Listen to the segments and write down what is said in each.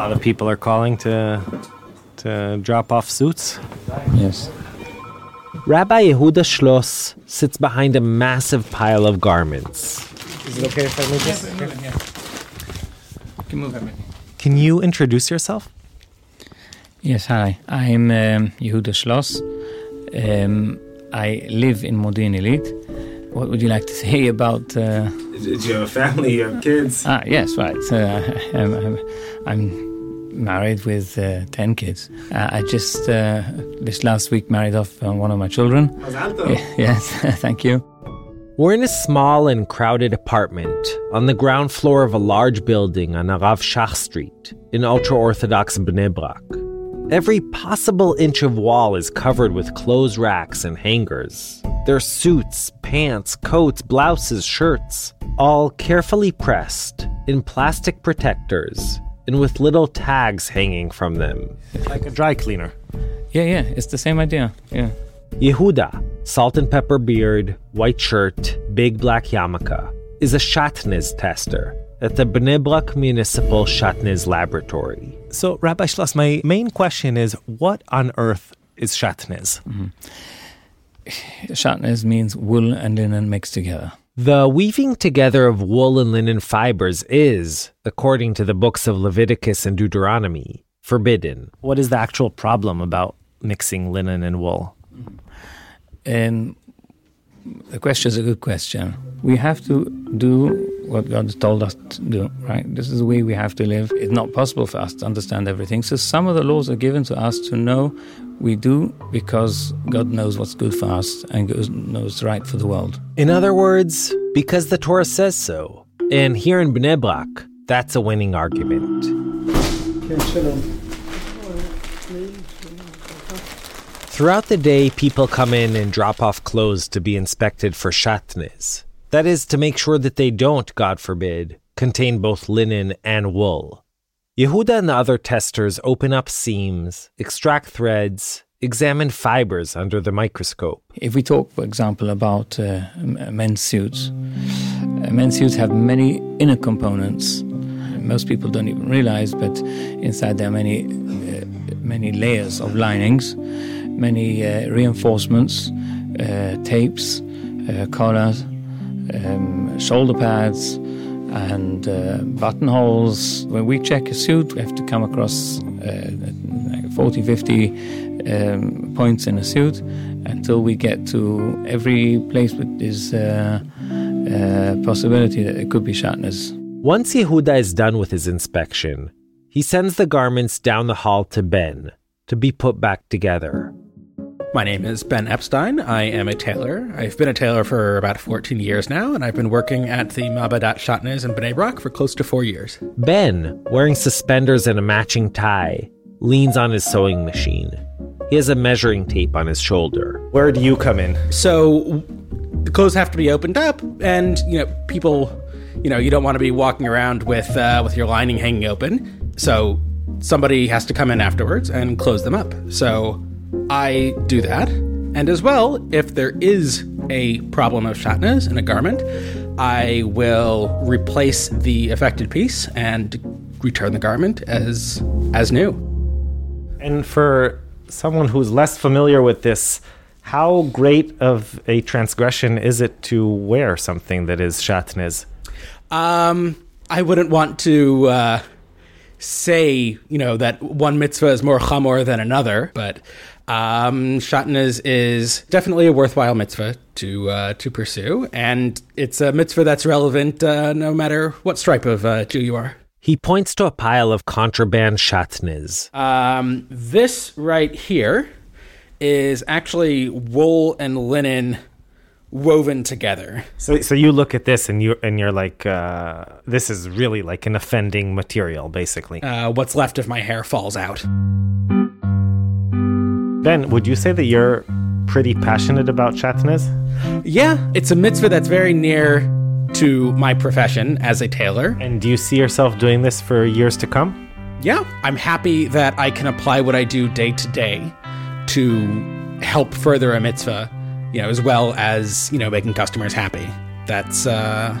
Lot of people are calling to to drop off suits. Yes. Rabbi Yehuda Schloss sits behind a massive pile of garments. Is it okay if I move this? You can move everything. Can you introduce yourself? Yes, hi. I'm um, Yehuda Schloss. Um, I live in Modi'in Illit. What would you like to say about? Uh, Do you have a family? You have kids? ah, yes, right. Uh, I'm, I'm, I'm married with uh, ten kids. Uh, I just uh, this last week married off uh, one of my children. yes, thank you. We're in a small and crowded apartment on the ground floor of a large building on Arav Shach Street in ultra Orthodox Bnei Brak. Every possible inch of wall is covered with clothes racks and hangers. There are suits, pants, coats, blouses, shirts, all carefully pressed in plastic protectors and with little tags hanging from them. Like a dry cleaner. Yeah, yeah, it's the same idea. Yeah. Yehuda, salt and pepper beard, white shirt, big black yarmulke, is a Shatnez tester at the Bnei Brak Municipal Shatnez Laboratory. So, Rabbi Schloss, my main question is what on earth is shatnez? Mm-hmm. Shatnez means wool and linen mixed together. The weaving together of wool and linen fibers is, according to the books of Leviticus and Deuteronomy, forbidden. What is the actual problem about mixing linen and wool? And the question is a good question. We have to do what God told us to do, right? This is the way we have to live. It's not possible for us to understand everything. So some of the laws are given to us to know we do because God knows what's good for us and God knows what's right for the world. In other words, because the Torah says so. And here in Bnei Brak, that's a winning argument. Throughout the day, people come in and drop off clothes to be inspected for shatnez. That is, to make sure that they don't, God forbid, contain both linen and wool. Yehuda and the other testers open up seams, extract threads, examine fibers under the microscope. If we talk, for example, about uh, men's suits, uh, men's suits have many inner components. Most people don't even realize, but inside there are many, uh, many layers of linings, many uh, reinforcements, uh, tapes, uh, collars, um, shoulder pads, and buttonholes. When we check a suit, we have to come across like 40, 50 um, points in a suit until we get to every place with this possibility that it could be shatnez. Once Yehuda is done with his inspection, he sends the garments down the hall to Ben to be put back together. My name is Ben Epstein. I am a tailor. I've been a tailor for about 14 years now, and I've been working at the Mabadat Shatnez in Bnei Brak for close to four years. Ben, wearing suspenders and a matching tie, leans on his sewing machine. He has a measuring tape on his shoulder. Where do you come in? So the clothes have to be opened up, and you know people, you know, you don't want to be walking around with uh, with your lining hanging open. So somebody has to come in afterwards and close them up. So I do that, and as well, if there is a problem of shatnez in a garment, I will replace the affected piece and return the garment as as new. And for someone who's less familiar with this, how great of a transgression is it to wear something that is shatnez? Um, I wouldn't want to uh, say, you know, that one mitzvah is more chamor than another, but um, shatnez is definitely a worthwhile mitzvah to uh, to pursue, and it's a mitzvah that's relevant uh, no matter what stripe of uh, Jew you are. He points to a pile of contraband shatnez. Um, this right here is actually wool and linen woven together. So, so you look at this and you and you're like, uh, this is really like an offending material, basically. Uh, what's left of my hair falls out. Ben, would you say that you're pretty passionate about shatnez? Yeah, it's a mitzvah that's very near to my profession as a tailor. And do you see yourself doing this for years to come? Yeah, I'm happy that I can apply what I do day to day to help further a mitzvah, you know, as well as, you know, making customers happy. That's, uh,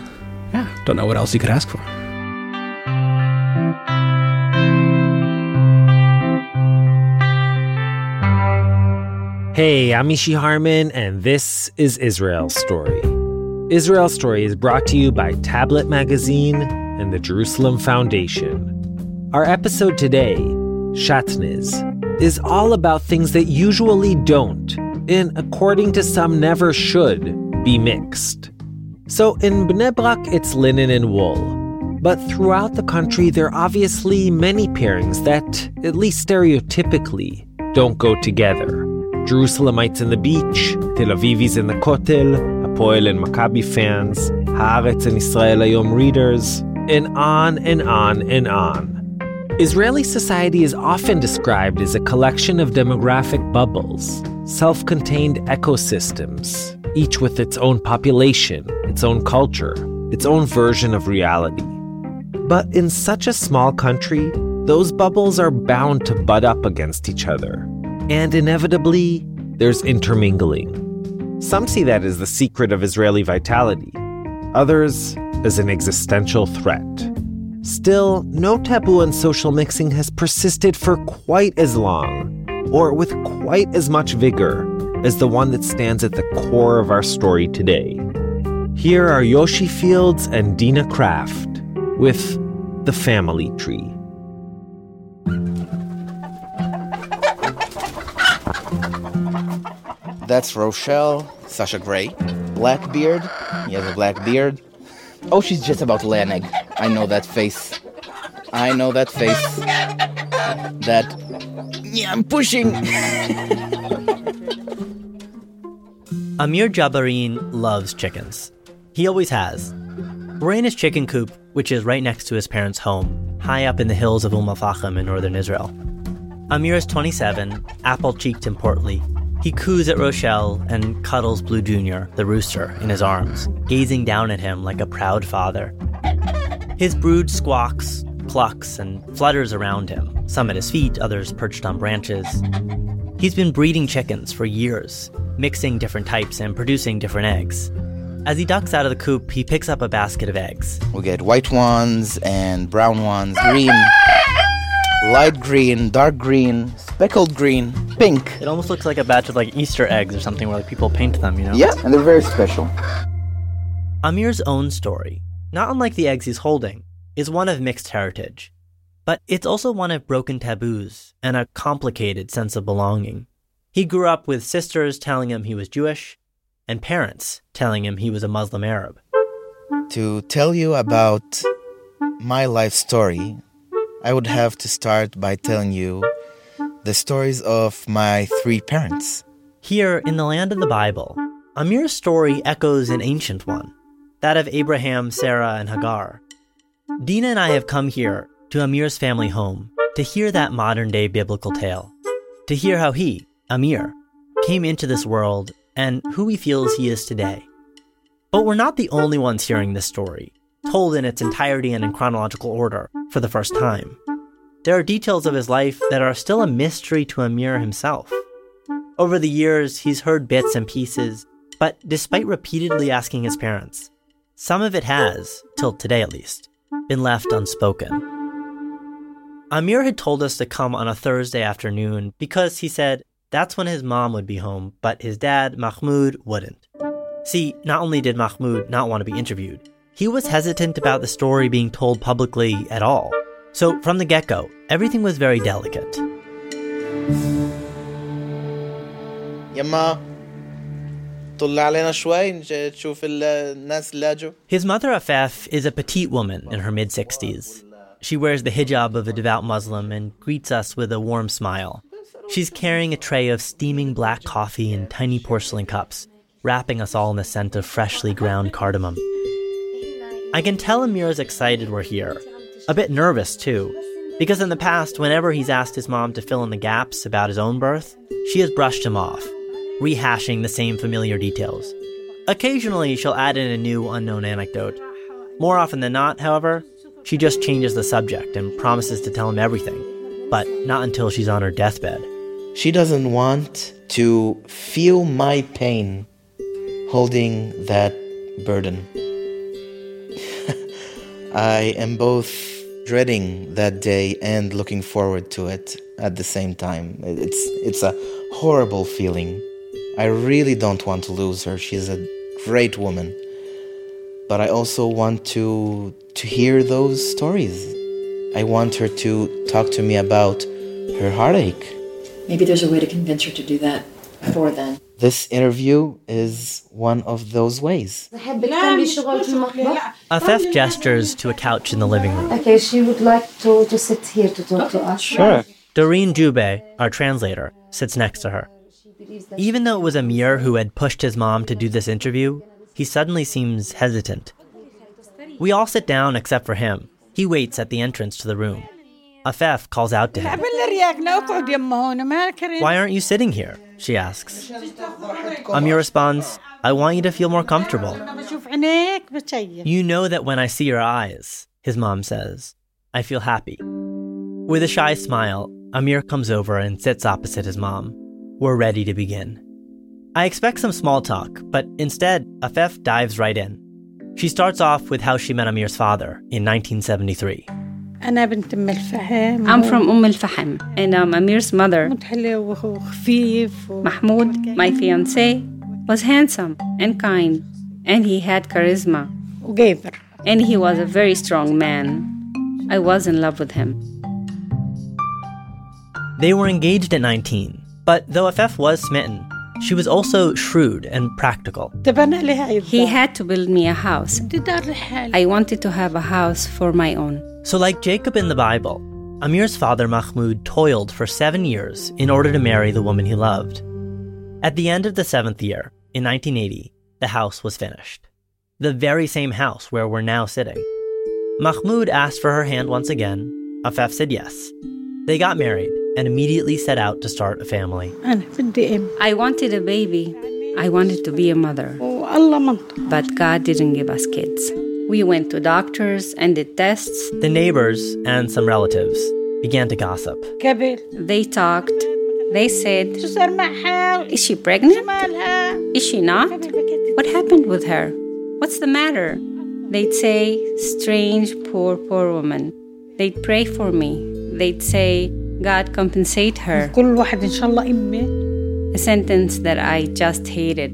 yeah, don't know what else you could ask for. Hey, I'm Mishy Harman, and this is Israel Story. Israel Story is brought to you by Tablet Magazine and the Jerusalem Foundation. Our episode today, Shatnez, is all about things that usually don't, and according to some never should, be mixed. So in Bnei Brak, it's linen and wool. But throughout the country, there are obviously many pairings that, at least stereotypically, don't go together. Jerusalemites in the beach, Tel Avivis in the Kotel, Hapoel and Maccabi fans, Haaretz and Israel Hayom readers, and on and on and on. Israeli society is often described as a collection of demographic bubbles, self contained ecosystems, each with its own population, its own culture, its own version of reality. But in such a small country, those bubbles are bound to butt up against each other. And inevitably, there's intermingling. Some see that as the secret of Israeli vitality, others as an existential threat. Still, no taboo on social mixing has persisted for quite as long, or with quite as much vigor, as the one that stands at the core of our story today. Here are Yoshi Fields and Dina Kraft with The Family Tree. That's Rochelle, Sasha Gray. Blackbeard, he has a black beard. Oh, she's just about to lay an egg. I know that face. I know that face. That. Yeah, I'm pushing. Amir Jabarin loves chickens. He always has. We're in his chicken coop, which is right next to his parents' home, high up in the hills of Umm al-Fahim in northern Israel. Amir is 27, apple-cheeked and portly. He coos at Rochelle and cuddles Blue Jr., the rooster, in his arms, gazing down at him like a proud father. His brood squawks, clucks, and flutters around him, some at his feet, others perched on branches. He's been breeding chickens for years, mixing different types and producing different eggs. As he ducks out of the coop, he picks up a basket of eggs. We get white ones and brown ones, green, light green, dark green, speckled green, pink. It almost looks like a batch of like Easter eggs or something where like people paint them, you know? Yeah, and they're very special. Amir's own story, not unlike the eggs he's holding, is one of mixed heritage. But it's also one of broken taboos and a complicated sense of belonging. He grew up with sisters telling him he was Jewish and parents telling him he was a Muslim Arab. To tell you about my life story, I would have to start by telling you the stories of my three parents. Here, in the land of the Bible, Amir's story echoes an ancient one, that of Abraham, Sarah, and Hagar. Dina and I have come here to Amir's family home to hear that modern day biblical tale, to hear how he, Amir, came into this world and who he feels he is today. But we're not the only ones hearing this story, told in its entirety and in chronological order, for the first time. There are details of his life that are still a mystery to Amir himself. Over the years, he's heard bits and pieces, but despite repeatedly asking his parents, some of it has, till today at least, been left unspoken. Amir had told us to come on a Thursday afternoon because he said that's when his mom would be home, but his dad, Mahmoud, wouldn't. See, not only did Mahmoud not want to be interviewed, he was hesitant about the story being told publicly at all. So, from the get go, everything was very delicate. His mother Afaf is a petite woman in her mid 60s. She wears the hijab of a devout Muslim and greets us with a warm smile. She's carrying a tray of steaming black coffee in tiny porcelain cups, wrapping us all in the scent of freshly ground cardamom. I can tell Amir is excited we're here. A bit nervous, too, because in the past, whenever he's asked his mom to fill in the gaps about his own birth, she has brushed him off, rehashing the same familiar details. Occasionally, she'll add in a new, unknown anecdote. More often than not, however, she just changes the subject and promises to tell him everything, but not until she's on her deathbed. She doesn't want to feel my pain holding that burden. I am both dreading that day and looking forward to it at the same time. It's it's a horrible feeling. I really don't want to lose her. She's a great woman. But I also want to to hear those stories. I want her to talk to me about her heartache. Maybe there's a way to convince her to do that before then. This interview is one of those ways. Afef gestures to a couch in the living room. Okay, she would like to, to sit here to talk to us. Sure. Doreen Jube, our translator, sits next to her. Even though it was Amir who had pushed his mom to do this interview, he suddenly seems hesitant. We all sit down except for him. He waits at the entrance to the room. Afef calls out to him. Why aren't you sitting here? She asks. Amir responds, I want you to feel more comfortable. You know that when I see your eyes, his mom says, I feel happy. With a shy smile, Amir comes over and sits opposite his mom. We're ready to begin. I expect some small talk, but instead, Afef dives right in. She starts off with how she met Amir's father in 1973. I'm from Umm Al Fahim, and I'm Amir's mother. Mahmoud, my fiance, was handsome and kind, and he had charisma. And he was a very strong man. I was in love with him. They were engaged at 19, but though Afef was smitten, she was also shrewd and practical. He had to build me a house. I wanted to have a house for my own. So, like Jacob in the Bible, Amir's father Mahmoud toiled for seven years in order to marry the woman he loved. At the end of the seventh year, in 1980, the house was finished. The very same house where we're now sitting. Mahmoud asked for her hand once again. Afaf said yes. They got married and immediately set out to start a family. I wanted a baby. I wanted to be a mother. But God didn't give us kids. We went to doctors and did tests. The neighbors and some relatives began to gossip. They talked they said, Is she pregnant? Is she not? What happened with her? What's the matter? They'd say, Strange, poor, poor woman. They'd pray for me. They'd say, God compensate her. A sentence that I just hated.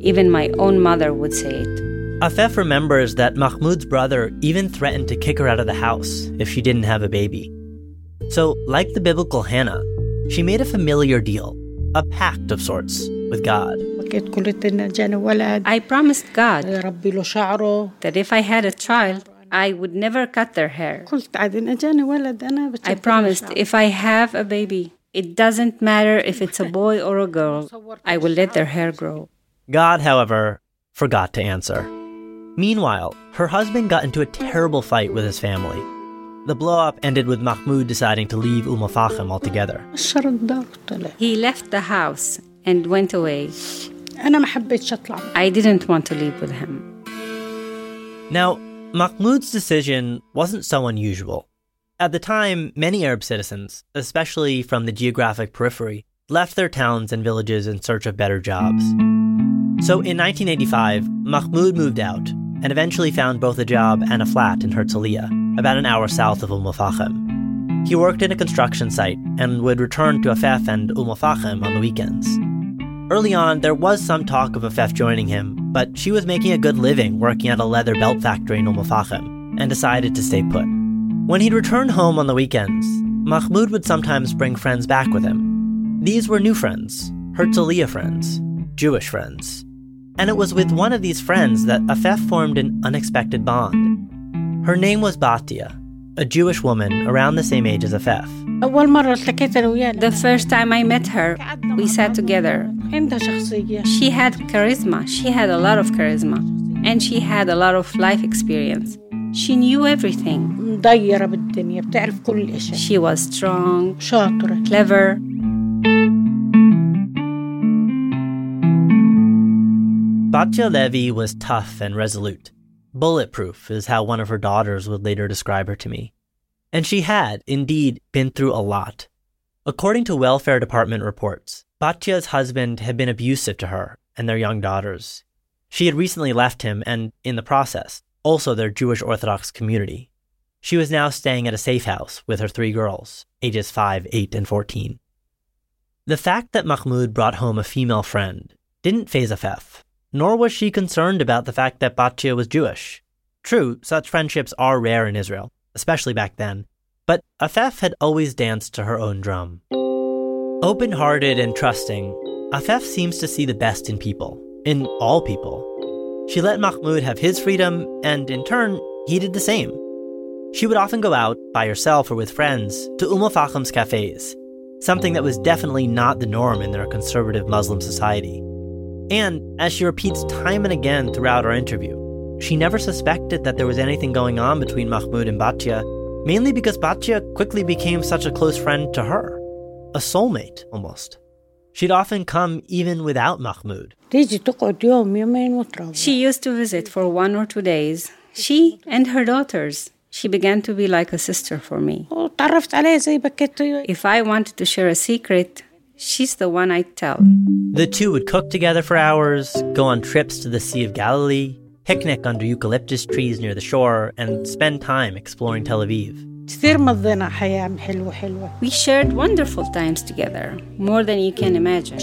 Even my own mother would say it. Afef remembers that Mahmoud's brother even threatened to kick her out of the house if she didn't have a baby. So, like the biblical Hannah, she made a familiar deal, a pact of sorts, with God. I promised God that if I had a child, I would never cut their hair. I promised if I have a baby, it doesn't matter if it's a boy or a girl, I will let their hair grow. God, however, forgot to answer. Meanwhile, her husband got into a terrible fight with his family the blowup ended with Mahmoud deciding to leave Umm al Fahim altogether. He left the house and went away. I didn't want to leave with him. Now, Mahmoud's decision wasn't so unusual. At the time, many Arab citizens, especially from the geographic periphery, left their towns and villages in search of better jobs. So in 1985, Mahmoud moved out and eventually found both a job and a flat in Herzliya, about an hour south of Umm al-Fahim. He worked in a construction site and would return to Afef and Umm al-Fahim on the weekends. Early on, there was some talk of Afef joining him, but she was making a good living working at a leather belt factory in Umm al-Fahim and decided to stay put. When he'd return home on the weekends, Mahmoud would sometimes bring friends back with him. These were new friends, Herzliya friends, Jewish friends. And it was with one of these friends that Afef formed an unexpected bond. Her name was Batia, a Jewish woman around the same age as Afef. The first time I met her, we sat together. She had charisma, she had a lot of charisma, and she had a lot of life experience. She knew everything. She was strong, clever, Batya Levi was tough and resolute. Bulletproof is how one of her daughters would later describe her to me. And she had, indeed, been through a lot. According to welfare department reports, Batya's husband had been abusive to her and their young daughters. She had recently left him and, in the process, also their Jewish Orthodox community. She was now staying at a safe house with her three girls, ages 5, 8, and 14. The fact that Mahmoud brought home a female friend didn't faze Afef, nor was she concerned about the fact that Batya was Jewish. True, such friendships are rare in Israel, especially back then, but Afef had always danced to her own drum. Open hearted and trusting, Afef seems to see the best in people, in all people. She let Mahmoud have his freedom, and in turn, he did the same. She would often go out, by herself or with friends, to Umm al-Fahim's cafes, something that was definitely not the norm in their conservative Muslim society. And as she repeats time and again throughout our interview, she never suspected that there was anything going on between Mahmoud and Batya, mainly because Batya quickly became such a close friend to her, a soulmate almost. She'd often come even without Mahmoud. She used to visit for one or two days. She and her daughters. She began to be like a sister for me. If I wanted to share a secret, She's the one I tell. The two would cook together for hours, go on trips to the Sea of Galilee, picnic under eucalyptus trees near the shore, and spend time exploring Tel Aviv. We shared wonderful times together, more than you can imagine.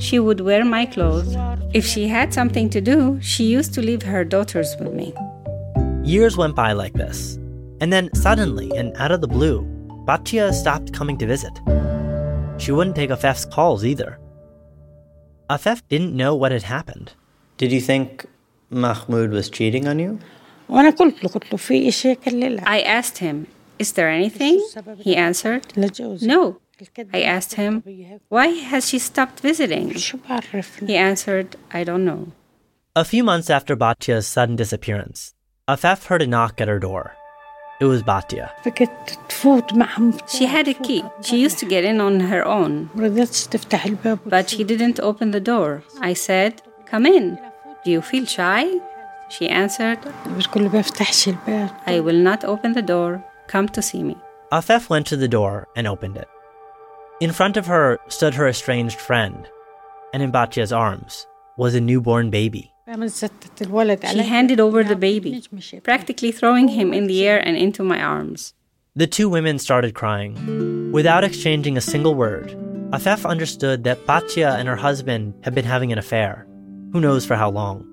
She would wear my clothes. If she had something to do, she used to leave her daughters with me. Years went by like this. And then suddenly, and out of the blue, Batia stopped coming to visit. She wouldn't take Afef's calls either. Afef didn't know what had happened. Did you think Mahmoud was cheating on you? I asked him, Is there anything? He answered, No. I asked him, Why has she stopped visiting? He answered, I don't know. A few months after Batya's sudden disappearance, Afef heard a knock at her door. It was Batia. She had a key. She used to get in on her own. But she didn't open the door. I said, Come in. Do you feel shy? She answered, I will not open the door. Come to see me. Afef went to the door and opened it. In front of her stood her estranged friend, and in Batia's arms was a newborn baby. She handed over the baby, practically throwing him in the air and into my arms. The two women started crying. Without exchanging a single word, Afef understood that Batia and her husband had been having an affair, who knows for how long.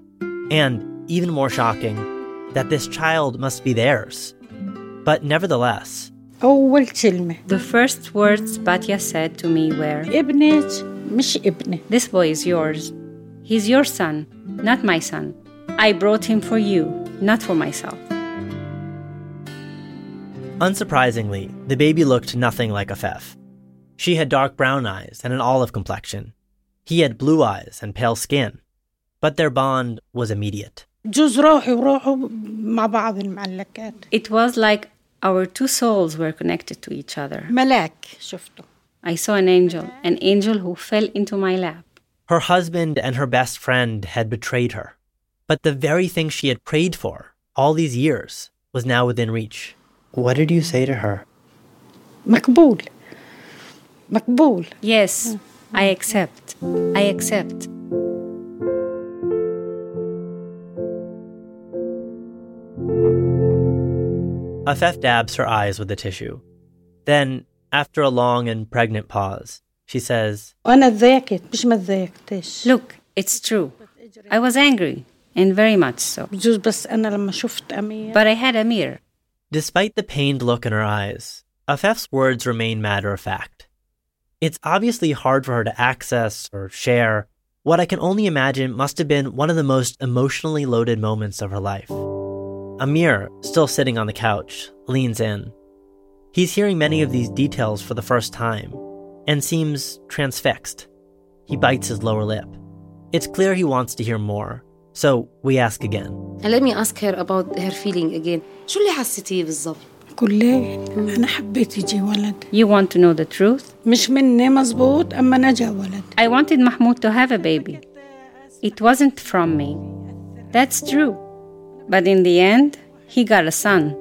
And, even more shocking, that this child must be theirs. But nevertheless, the first words Batya said to me were This boy is yours. He's your son not my son. I brought him for you, not for myself. Unsurprisingly, the baby looked nothing like Afef. She had dark brown eyes and an olive complexion. He had blue eyes and pale skin. But their bond was immediate. It was like our two souls were connected to each other. I saw an angel, an angel who fell into my lap. Her husband and her best friend had betrayed her. But the very thing she had prayed for all these years was now within reach. What did you say to her? Makbul. Makbul. Yes. I accept. I accept. Afef dabs her eyes with a tissue. Then, after a long and pregnant pause, she says, Look, it's true. I was angry, and very much so. But I had Amir. Despite the pained look in her eyes, Afef's words remain matter of fact. It's obviously hard for her to access or share what I can only imagine must have been one of the most emotionally loaded moments of her life. Amir, still sitting on the couch, leans in. He's hearing many of these details for the first time and seems transfixed. He bites his lower lip. It's clear he wants to hear more, so we ask again. And let me ask her about her feeling again. You want to know the truth? مش مني I wanted Mahmoud to have a baby. It wasn't from me. That's true. But in the end, he got a son.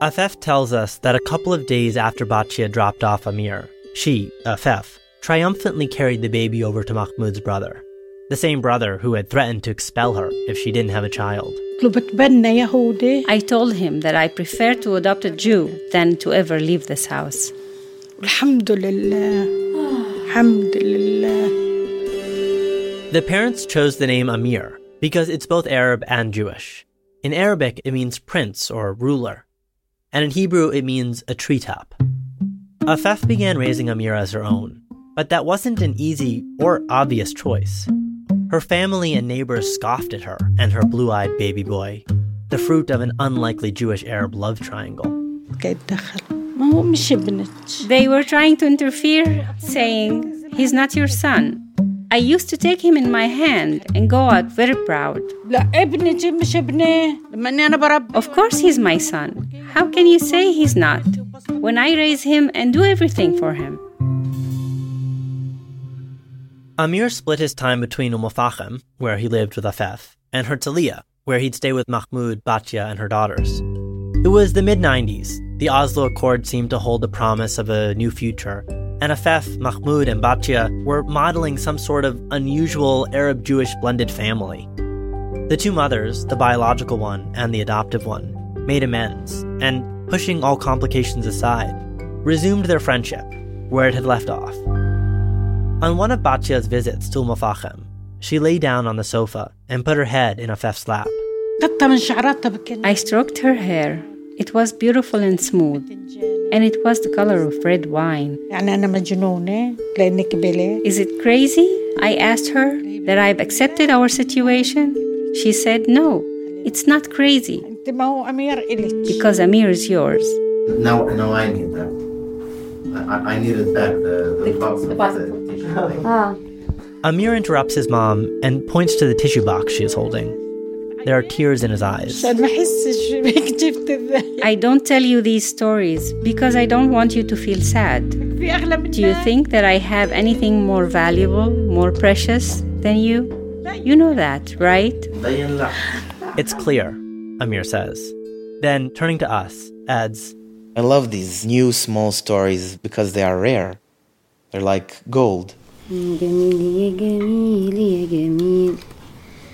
Afef tells us that a couple of days after Batya dropped off Amir, she, uh, Afef, triumphantly carried the baby over to Mahmoud's brother, the same brother who had threatened to expel her if she didn't have a child. I told him that I prefer to adopt a Jew than to ever leave this house. The parents chose the name Amir because it's both Arab and Jewish. In Arabic, it means prince or ruler, and in Hebrew, it means a treetop. Afef began raising Amira as her own, but that wasn't an easy or obvious choice. Her family and neighbors scoffed at her and her blue eyed baby boy, the fruit of an unlikely Jewish Arab love triangle. They were trying to interfere, saying, He's not your son. I used to take him in my hand and go out very proud. Of course, he's my son. How can you say he's not? When I raise him and do everything for him. Amir split his time between Umm where he lived with Afef, and Herzliya, where he'd stay with Mahmoud, Batya, and her daughters. It was the mid 90s. The Oslo Accord seemed to hold the promise of a new future, and Afef, Mahmoud, and Batya were modeling some sort of unusual Arab Jewish blended family. The two mothers, the biological one and the adoptive one, made amends, and pushing all complications aside, resumed their friendship, where it had left off. On one of Batya's visits to umm al-Fahim, she lay down on the sofa and put her head in Afef's lap. I stroked her hair. It was beautiful and smooth, and it was the color of red wine. Is it crazy? I asked her that I've accepted our situation. She said, No, it's not crazy ما هو أمير إلك because Amir is yours. Now, now I need that. I, I need it back. The, the box of the tissue. آه Amir interrupts his mom and points to the tissue box she is holding. There are tears in his eyes. عشان ما أحسش بيك جبت الذهب I don't tell you these stories because I don't want you to feel sad. في أغلى من Do you think that I have anything more valuable, more precious than you? You know that, right? بين لا. It's clear, Amir says. Then, turning to us, adds I love these new small stories because they are rare. They're like gold.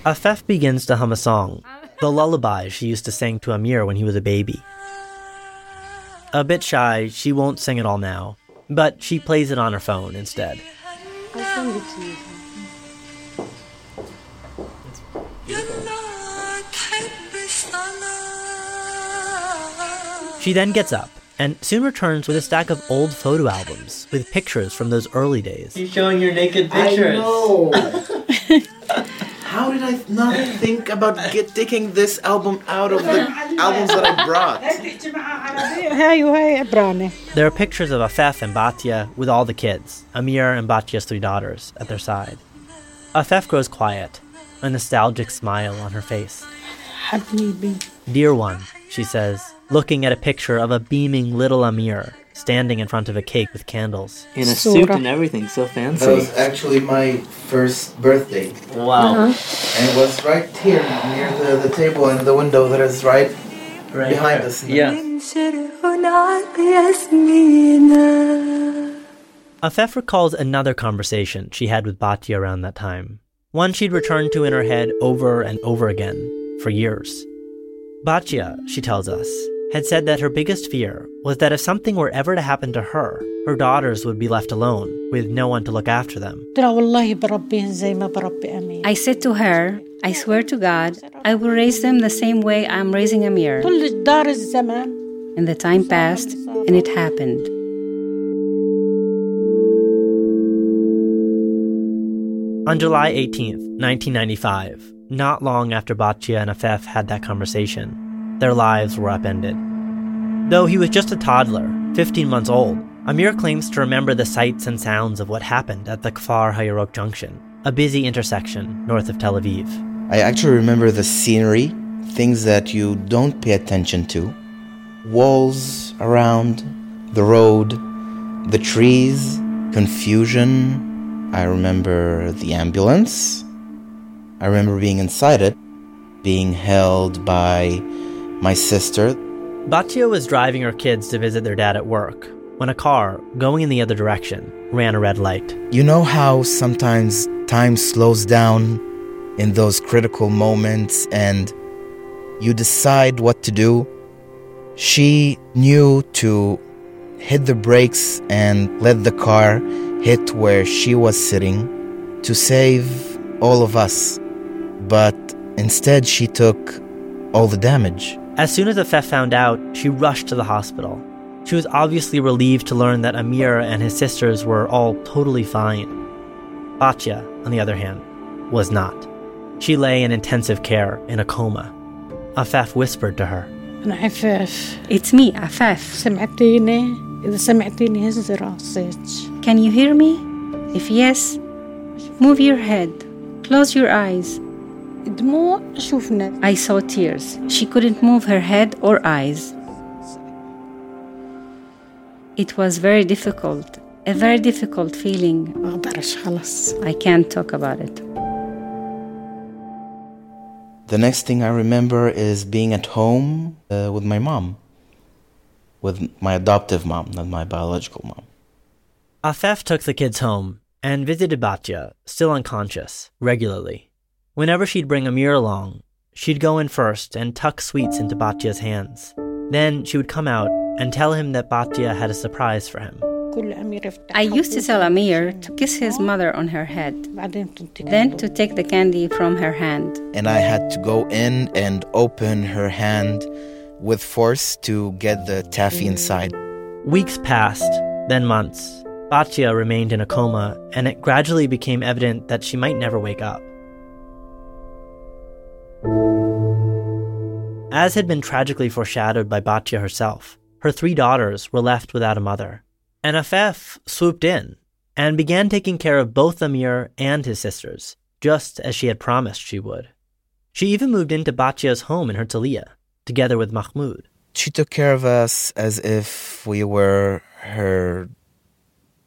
Afef begins to hum a song, the lullaby she used to sing to Amir when he was a baby. A bit shy, she won't sing it all now, but she plays it on her phone instead. I'll send it to you. She then gets up and soon returns with a stack of old photo albums with pictures from those early days. You're showing your naked pictures. I know. How did I not think about get, taking this album out of the albums that I brought? there are pictures of Afef and Batya with all the kids, Amir and Batya's three daughters, at their side. Afef grows quiet, a nostalgic smile on her face. Dear one, she says, looking at a picture of a beaming little Amir standing in front of a cake with candles. In a suit and everything, so fancy. That was actually my first birthday. Wow. Uh-huh. And it was right here near the, the table and the window that is right, Right behind here. us. Yeah. Afef recalls another conversation she had with Batia around that time, one she'd returned to in her head over and over again for years. Batia, she tells us, had said that her biggest fear was that if something were ever to happen to her, her daughters would be left alone with no one to look after them. I said to her, I swear to God, I will raise them the same way I'm raising Amir. And the time passed, and it happened. On July 18th, 1995, not long after Batya and Afef had that conversation, their lives were upended. Though he was just a toddler, 15 months old, Amir claims to remember the sights and sounds of what happened at the Kfar Hayarok Junction, a busy intersection north of Tel Aviv. I actually remember the scenery, things that you don't pay attention to. Walls around, the road, the trees, confusion. I remember the ambulance. I remember being inside it, being held by my sister. Batia was driving her kids to visit their dad at work when a car, going in the other direction, ran a red light. You know how sometimes time slows down in those critical moments and you decide what to do? She knew to hit the brakes and let the car hit where she was sitting to save all of us. But instead, she took all the damage. As soon as Afaf Afef found out, she rushed to the hospital. She was obviously relieved to learn that Amir and his sisters were all totally fine. Batya, on the other hand, was not. She lay in intensive care in a coma. Afaf whispered to her. It's me, Afaf. Can you hear me? If yes, move your head, close your eyes, I saw tears. She couldn't move her head or eyes. It was very difficult, a very difficult feeling. I can't talk about it. The next thing I remember is being at home uh, with my mom, with my adoptive mom, not my biological mom. Afef took the kids home and visited Batya, still unconscious, regularly. Whenever she'd bring Amir along, she'd go in first and tuck sweets into Batya's hands. Then she would come out and tell him that Batya had a surprise for him. I used to tell Amir to kiss his mother on her head, then to take the candy from her hand. And I had to go in and open her hand with force to get the taffy inside. Weeks passed, then months. Batya remained in a coma, and it gradually became evident that she might never wake up. As had been tragically foreshadowed by Batia herself, her three daughters were left without a mother. And Afef swooped in and began taking care of both Amir and his sisters, just as she had promised she would. She even moved into Batia's home in Herzliya, together with Mahmoud. She took care of us as if we were her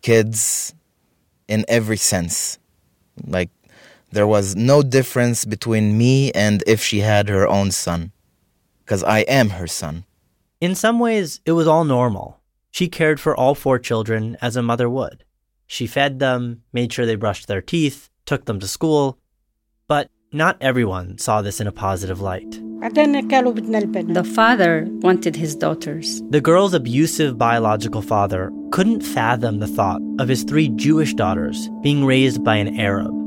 kids in every sense. Like, there was no difference between me and if she had her own son because I am her son. In some ways, it was all normal. She cared for all four children as a mother would. She fed them, made sure they brushed their teeth, took them to school. But not everyone saw this in a positive light. The father wanted his daughters. The girl's abusive biological father couldn't fathom the thought of his three Jewish daughters being raised by an Arab.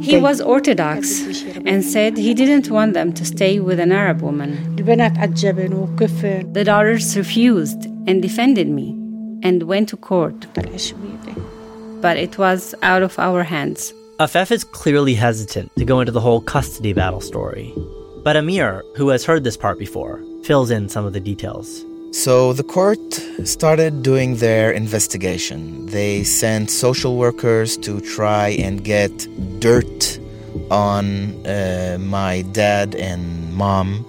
He was Orthodox and said he didn't want them to stay with an Arab woman. The daughters refused and defended me and went to court. But it was out of our hands. Afef is clearly hesitant to go into the whole custody battle story. But Amir, who has heard this part before, fills in some of the details. So the court started doing their investigation. They sent social workers to try and get dirt on uh, my dad and mom.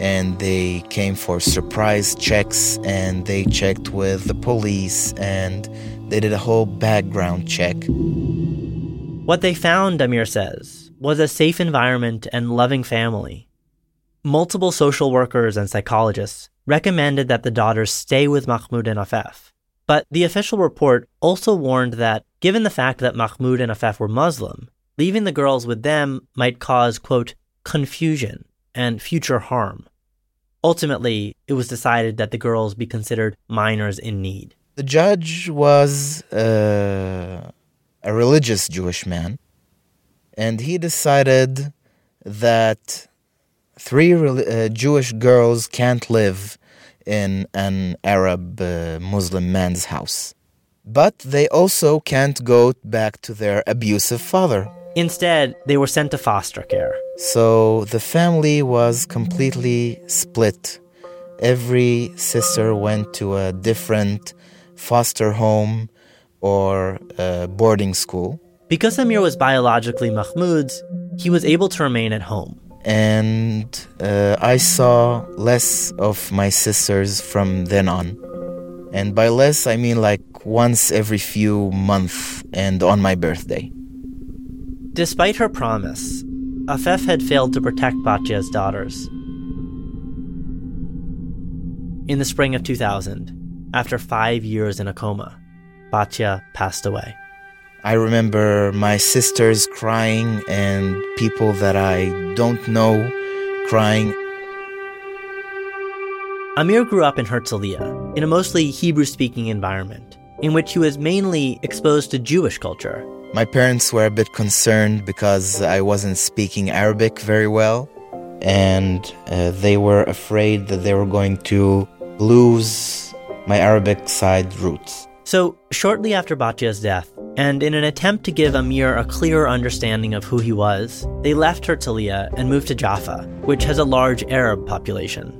And they came for surprise checks and they checked with the police and they did a whole background check. What they found, Amir says, was a safe environment and loving family. Multiple social workers and psychologists recommended that the daughters stay with Mahmoud and Afef. But the official report also warned that, given the fact that Mahmoud and Afef were Muslim, leaving the girls with them might cause, quote, confusion and future harm. Ultimately, it was decided that the girls be considered minors in need. The judge was uh, a religious Jewish man, and he decided that three uh, Jewish girls can't live in an Arab uh, Muslim man's house. But they also can't go back to their abusive father. Instead, they were sent to foster care. So the family was completely split. Every sister went to a different foster home or boarding school. Because Amir was biologically Mahmoud's, he was able to remain at home and uh, I saw less of my sisters from then on. And by less, I mean like once every few months and on my birthday. Despite her promise, Afef had failed to protect Batya's daughters. In the spring of 2000, after five years in a coma, Batya passed away. I remember my sisters crying and people that I don't know crying. Amir grew up in Herzliya, in a mostly Hebrew speaking environment, in which he was mainly exposed to Jewish culture. My parents were a bit concerned because I wasn't speaking Arabic very well, and uh, they were afraid that they were going to lose my Arabic side roots. So, shortly after Batya's death, and in an attempt to give Amir a clearer understanding of who he was, they left Herzliya and moved to Jaffa, which has a large Arab population.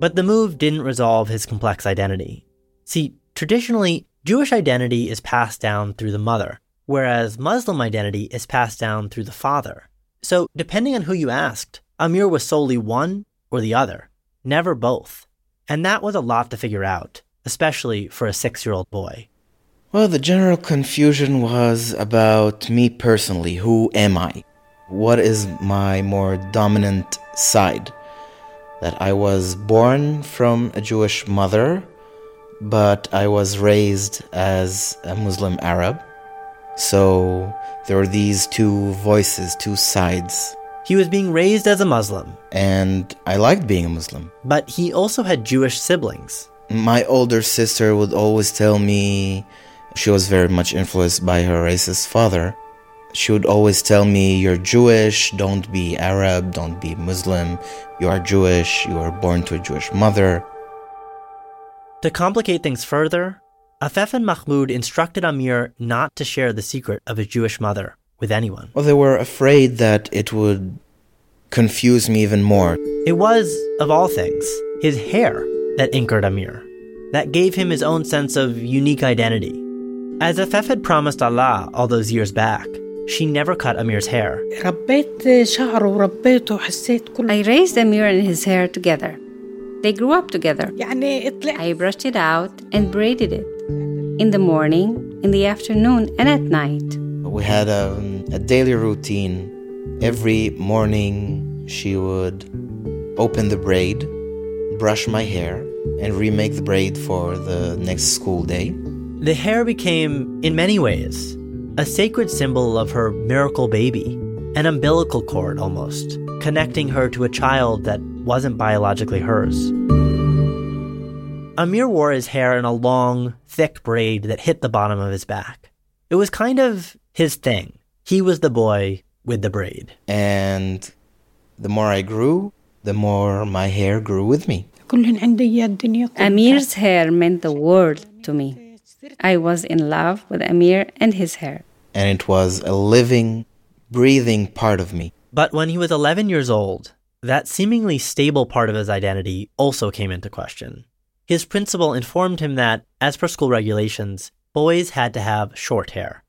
But the move didn't resolve his complex identity. See, traditionally, Jewish identity is passed down through the mother, whereas Muslim identity is passed down through the father. So, depending on who you asked, Amir was solely one or the other, never both. And that was a lot to figure out especially for a six year old boy? Well, the general confusion was about me personally. Who am I? What is my more dominant side? That I was born from a Jewish mother, but I was raised as a Muslim Arab. So there were these two voices, two sides. He was being raised as a Muslim. And I liked being a Muslim. But he also had Jewish siblings my older sister would always tell me she was very much influenced by her racist father. She would always tell me, You're Jewish, don't be Arab, don't be Muslim. You are Jewish, you were born to a Jewish mother. To complicate things further, Afef and Mahmoud instructed Amir not to share the secret of his Jewish mother with anyone. Well, they were afraid that it would confuse me even more. It was, of all things, his hair that anchored Amir, that gave him his own sense of unique identity. As Afef had promised Allah all those years back, she never cut Amir's hair. I raised Amir and his hair together. They grew up together. I brushed it out and braided it. In the morning, in the afternoon, and at night. We had a, a daily routine. Every morning, she would open the braid brush my hair, and remake the braid for the next school day. The hair became, in many ways, a sacred symbol of her miracle baby, an umbilical cord almost, connecting her to a child that wasn't biologically hers. Amir wore his hair in a long, thick braid that hit the bottom of his back. It was kind of his thing. He was the boy with the braid. And the more I grew, the more my hair grew with me. Amir's hair meant the world to me. I was in love with Amir and his hair. and it was a living, breathing part of me. But when he was 11 years old, that seemingly stable part of his identity also came into question. His principal informed him that, as per school regulations, boys had to have short hair.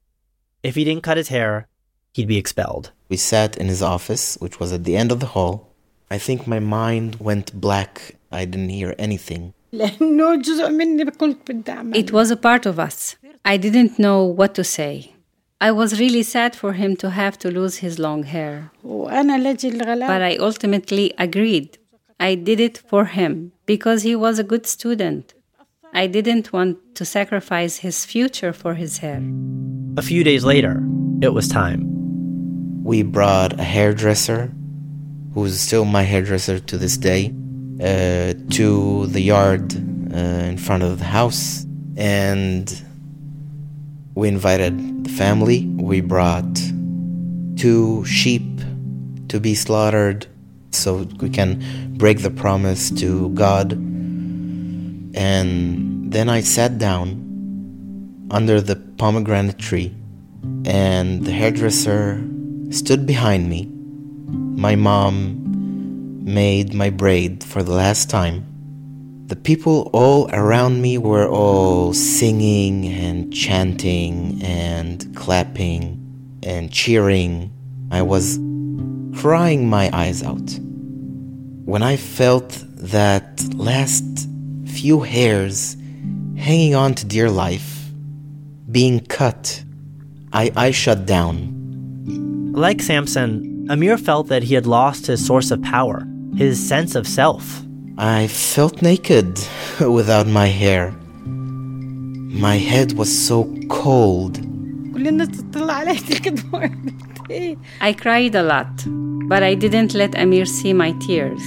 If he didn't cut his hair, he'd be expelled. We sat in his office, which was at the end of the hall. I think my mind went black. I didn't hear anything. It was a part of us. I didn't know what to say. I was really sad for him to have to lose his long hair. But I ultimately agreed. I did it for him because he was a good student. I didn't want to sacrifice his future for his hair. A few days later, it was time. We brought a hairdresser, who's still my hairdresser to this day, uh, to the yard uh, in front of the house, and we invited the family. We brought two sheep to be slaughtered so we can break the promise to God. And then I sat down under the pomegranate tree, and the hairdresser stood behind me. My mom made my braid for the last time. The people all around me were all singing and chanting and clapping and cheering. I was crying my eyes out. When I felt that last few hairs hanging on to dear life being cut, I, I shut down. Like Samson, Amir felt that he had lost his source of power, his sense of self. I felt naked without my hair. My head was so cold. I cried a lot, but I didn't let Amir see my tears.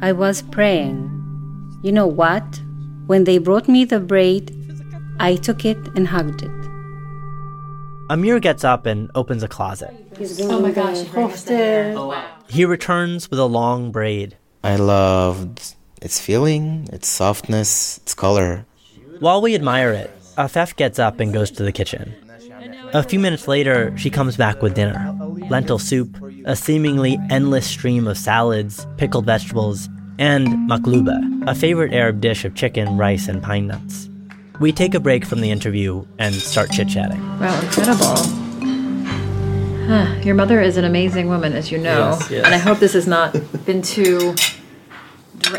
I was praying. You know what? When they brought me the braid, I took it and hugged it. Amir gets up and opens a closet. Oh my gosh. Oh, he returns with a long braid. I loved its feeling, its softness, its color. While we admire it, Afef gets up and goes to the kitchen. A few minutes later, she comes back with dinner lentil soup, a seemingly endless stream of salads, pickled vegetables, and makluba, a favorite Arab dish of chicken, rice, and pine nuts. We take a break from the interview and start chit chatting. Wow, incredible. Huh. Your mother is an amazing woman, as you know, Yes, yes. and I hope this has not been too.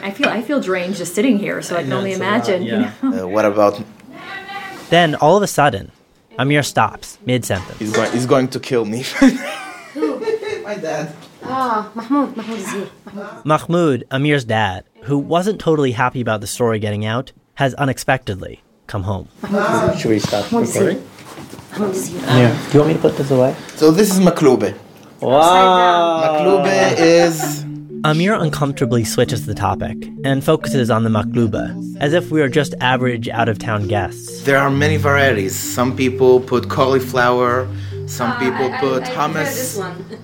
I feel I feel drained just sitting here, so I, can only imagine. you know? Uh, what about Then, all of a sudden, Amir stops mid sentence. he's going? He's going to kill me. My dad. Ah, Mahmoud. Mahmoud is here. Mahmoud. Mahmoud, Amir's dad, who wasn't totally happy about the story getting out, has unexpectedly come home. Should we stop Mahmoud is here. recording? Mahmoud is here. Yeah. Do you want me to put this away? So this is maklube. Wow. Maklube is Amir uncomfortably switches the topic and focuses on the makluba, as if we are just average out of town guests. There are many varieties. Some people put cauliflower. Some people put hummus.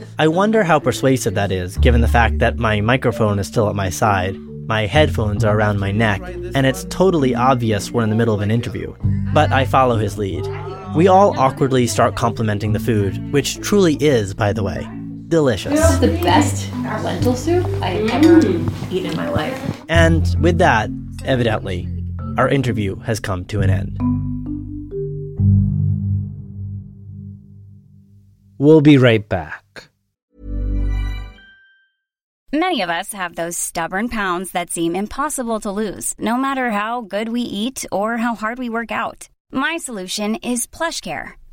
I wonder how persuasive that is, given the fact that my microphone is still at my side, my headphones are around my neck, and it's totally obvious we're in the middle of an interview. But I follow his lead. We all awkwardly start complimenting the food, which truly is, by the way, delicious. This is the best lentil soup I've mm. ever eaten in my life. And with that, evidently, our interview has come to an end. We'll be right back. Many of us have those stubborn pounds that seem impossible to lose, no matter how good we eat or how hard we work out. My solution is PlushCare.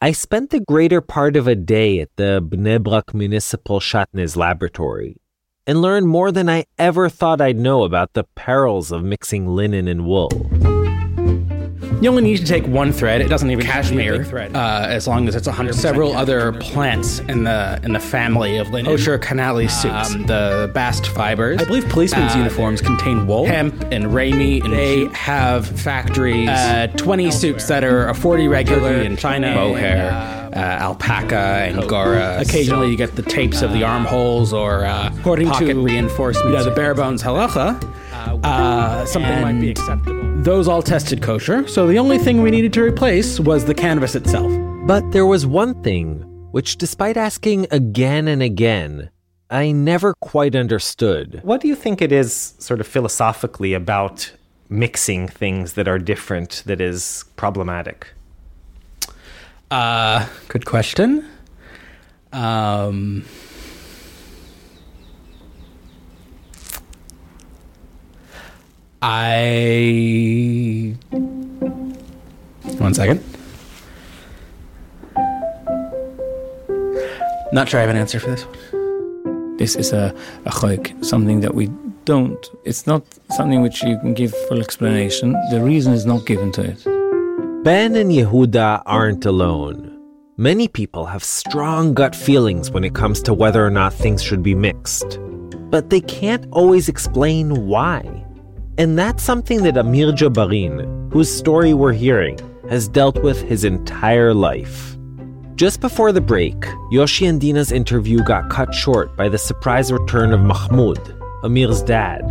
I spent the greater part of a day at the Bnei Municipal Shatnez Laboratory and learned more than I ever thought I'd know about the perils of mixing linen and wool. You only need to take one thread. It doesn't even cashmere thread, uh, as long as it's 100. Several other plants in the in the family of linen. Kosher canali suits, um, the bast fibers. I believe policemen's uh, uniforms contain wool, hemp, and ramie. And they have factories. Uh, 20 suits that are a 40 regular in China, mohair. Uh, alpaca, angora. Occasionally, you get the tapes of the armholes or uh, according pocket to reinforcements. You know, the bare bones halacha. Uh, something might be acceptable. Those all tested kosher, so the only thing we needed to replace was the canvas itself. But there was one thing which, despite asking again and again, I never quite understood. What do you think it is, sort of philosophically, about mixing things that are different that is problematic? Uh, good question. Um, I. One second. Not sure I have an answer for this one. This is a, a chayk, something that we don't. It's not something which you can give full explanation. The reason is not given to it. Ben and Yehuda aren't alone. Many people have strong gut feelings when it comes to whether or not things should be mixed, but they can't always explain why. And that's something that Amir Jabarin, whose story we're hearing, has dealt with his entire life. Just before the break, Yoshi and Dina's interview got cut short by the surprise return of Mahmoud, Amir's dad,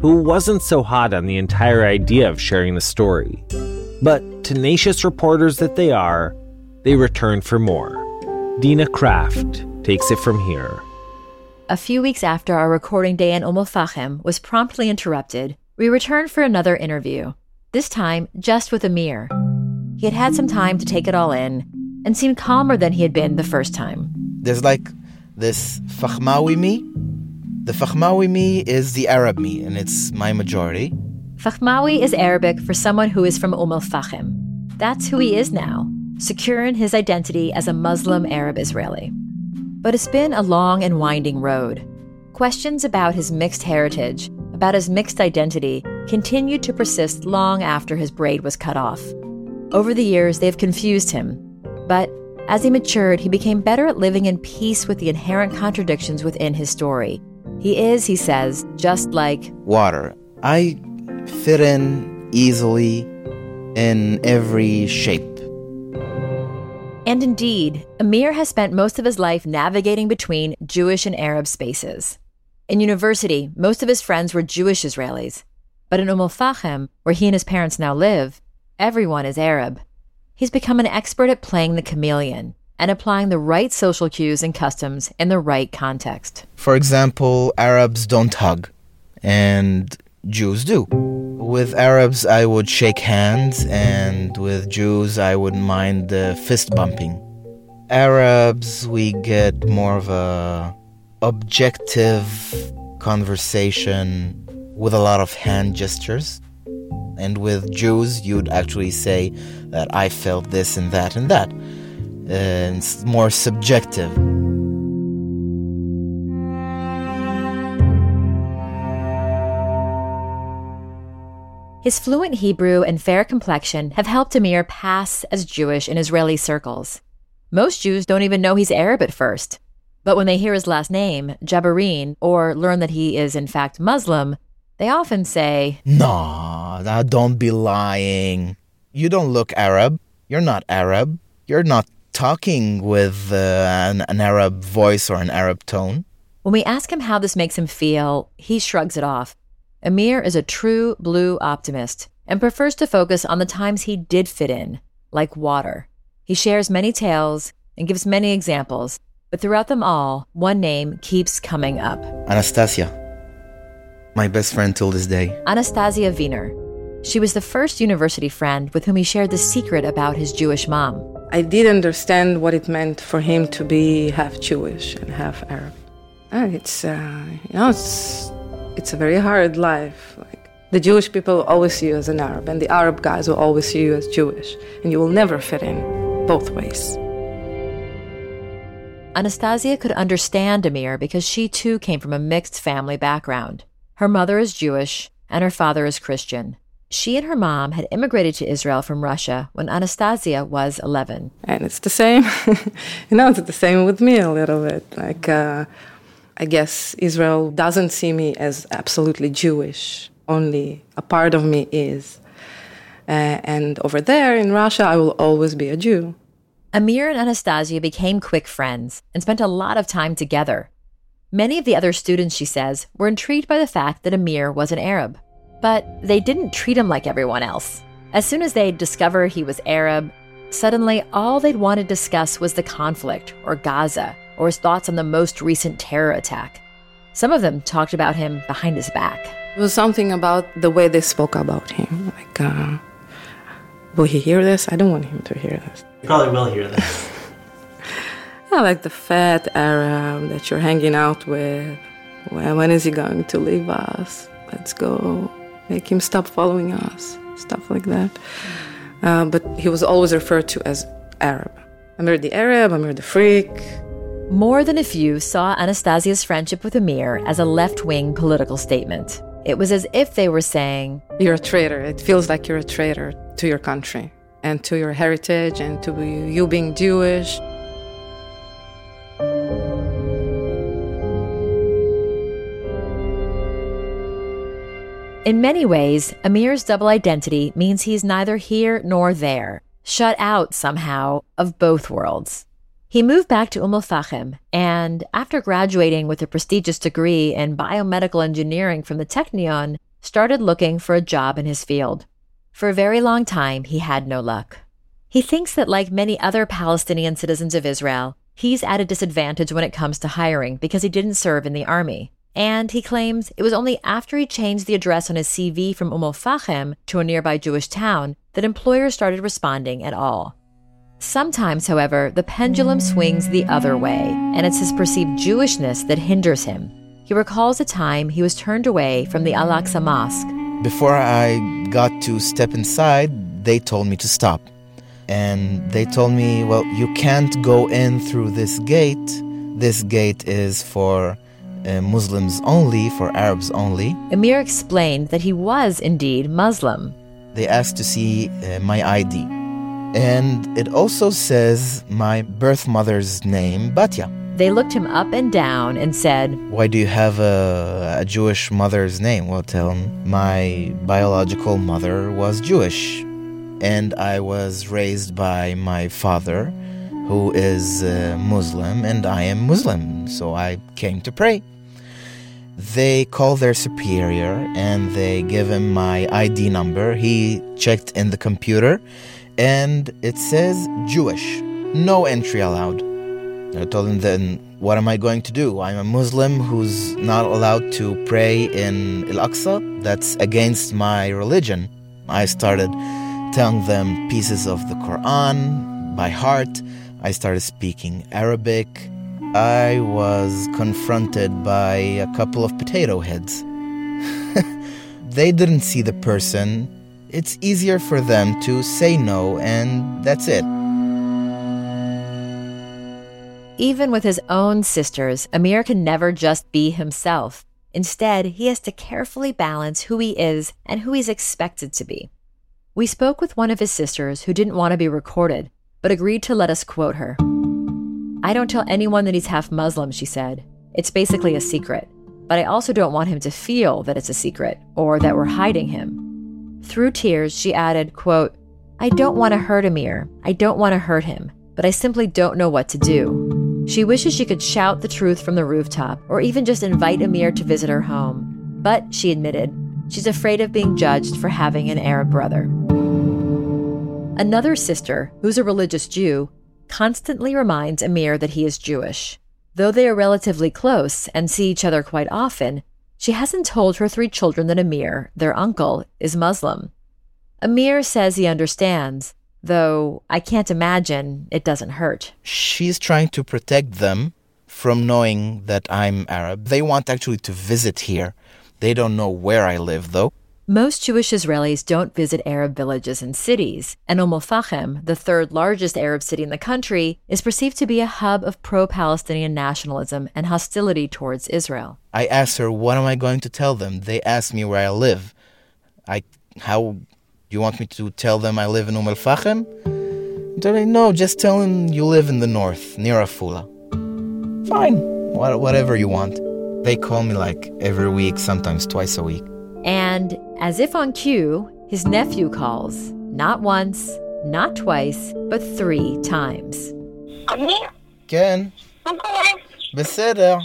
who wasn't so hot on the entire idea of sharing the story. But tenacious reporters that they are, they return for more. Dina Kraft takes it from here. A few weeks after our recording day in Umm was promptly interrupted we returned for another interview, this time just with Amir. He had had some time to take it all in and seemed calmer than he had been the first time. There's like this Fahmawi me. The Fahmawi me is the Arab me, and it's my majority. Fahmawi is Arabic for someone who is from Umm al Fahim. That's who he is now, secure in his identity as a Muslim Arab Israeli. But it's been a long and winding road. Questions about his mixed heritage about his mixed identity continued to persist long after his braid was cut off. Over the years, they have confused him. But as he matured, he became better at living in peace with the inherent contradictions within his story. He is, he says, just like water. I fit in easily in every shape. And indeed, Amir has spent most of his life navigating between Jewish and Arab spaces. In university, most of his friends were Jewish Israelis. But in Umm al Fahim, where he and his parents now live, everyone is Arab. He's become an expert at playing the chameleon and applying the right social cues and customs in the right context. For example, Arabs don't hug, and Jews do. With Arabs, I would shake hands, and with Jews, I wouldn't mind the fist bumping. Arabs, we get more of a objective conversation with a lot of hand gestures. And with Jews, you'd actually say that I felt this and that and that. And it's more subjective. His fluent Hebrew and fair complexion have helped Amir pass as Jewish in Israeli circles. Most Jews don't even know he's Arab at first. But when they hear his last name, Jabarin, or learn that he is in fact Muslim, they often say, No, don't be lying. You don't look Arab. You're not Arab. You're not talking with uh, an, an Arab voice or an Arab tone. When we ask him how this makes him feel, he shrugs it off. Amir is a true blue optimist and prefers to focus on the times he did fit in, like water. He shares many tales and gives many examples, but throughout them all, one name keeps coming up Anastasia. My best friend till this day. Anastasia Wiener. She was the first university friend with whom he shared the secret about his Jewish mom. I did understand what it meant for him to be half Jewish and half Arab. And ah, it's, uh, you know, it's, it's a very hard life. Like, the Jewish people always see you as an Arab, and the Arab guys will always see you as Jewish, and you will never fit in both ways. Anastasia could understand Amir because she too came from a mixed family background. Her mother is Jewish and her father is Christian. She and her mom had immigrated to Israel from Russia when Anastasia was 11. And it's the same, you know, it's the same with me a little bit. Like, uh, I guess Israel doesn't see me as absolutely Jewish, only a part of me is. Uh, and over there in Russia, I will always be a Jew. Amir and Anastasia became quick friends and spent a lot of time together. Many of the other students, she says, were intrigued by the fact that Amir was an Arab. But they didn't treat him like everyone else. As soon as they'd discover he was Arab, suddenly all they'd want to discuss was the conflict, or Gaza, or his thoughts on the most recent terror attack. Some of them talked about him behind his back. It was something about the way they spoke about him. Like, uh, will he hear this? I don't want him to hear this. He probably will hear this. I like the fat Arab that you're hanging out with. When, when is he going to leave us? Let's go. Make him stop following us. Stuff like that. Uh, but he was always referred to as Arab. Amir the Arab, Amir the freak, more than a few saw Anastasia's friendship with Amir as a left wing political statement. It was as if they were saying, You're a traitor. It feels like you're a traitor to your country and to your heritage and to you being Jewish. In many ways, Amir's double identity means he's neither here nor there, shut out somehow of both worlds. He moved back to Umm al-Fahim, and after graduating with a prestigious degree in biomedical engineering from the Technion, started looking for a job in his field. For a very long time, he had no luck. He thinks that, like many other Palestinian citizens of Israel, he's at a disadvantage when it comes to hiring because he didn't serve in the army. And he claims it was only after he changed the address on his CV from Umm al-Fahim to a nearby Jewish town that employers started responding at all. Sometimes, however, the pendulum swings the other way, and it's his perceived Jewishness that hinders him. He recalls a time he was turned away from the Al Aqsa Mosque. Before I got to step inside, they told me to stop. And they told me, well, you can't go in through this gate. This gate is for uh, Muslims only, for Arabs only. Amir explained that he was indeed Muslim. They asked to see uh, my ID. And it also says my birth mother's name, Batya. They looked him up and down and said, Why do you have a, a Jewish mother's name? Well, tell him my biological mother was Jewish. And I was raised by my father, who is uh, Muslim, and I am Muslim. So I came to pray. They call their superior and they give him my ID number. He checked in the computer and it says Jewish. No entry allowed. I told him then, what am I going to do? I'm a Muslim who's not allowed to pray in Al Aqsa. That's against my religion. I started telling them pieces of the Quran by heart. I started speaking Arabic. I was confronted by a couple of potato heads. they didn't see the person it's easier for them to say no, and that's it. Even with his own sisters, Amir can never just be himself. Instead, he has to carefully balance who he is and who he's expected to be. We spoke with one of his sisters who didn't want to be recorded, but agreed to let us quote her. I don't tell anyone that he's half Muslim, she said. It's basically a secret. But I also don't want him to feel that it's a secret or that we're hiding him. Through tears, she added, quote, I don't want to hurt Amir. I don't want to hurt him, but I simply don't know what to do. She wishes she could shout the truth from the rooftop or even just invite Amir to visit her home. But, she admitted, she's afraid of being judged for having an Arab brother. Another sister, who's a religious Jew, constantly reminds Amir that he is Jewish. Though they are relatively close and see each other quite often, she hasn't told her three children that Amir, their uncle, is Muslim. Amir says he understands, though I can't imagine it doesn't hurt. She's trying to protect them from knowing that I'm Arab. They want actually to visit here. They don't know where I live, though. Most Jewish Israelis don't visit Arab villages and cities, and Umm al-Fahim, the third largest Arab city in the country, is perceived to be a hub of pro-Palestinian nationalism and hostility towards Israel. I asked her, what am I going to tell them? They asked me where I live. I How you want me to tell them I live in Umm al-Fachem? They're like, no, just tell them you live in the north, near Afula. Fine, whatever you want. They call me like every week, sometimes twice a week. And as if on cue, his nephew calls, not once, not twice, but three times. כן. בסדר.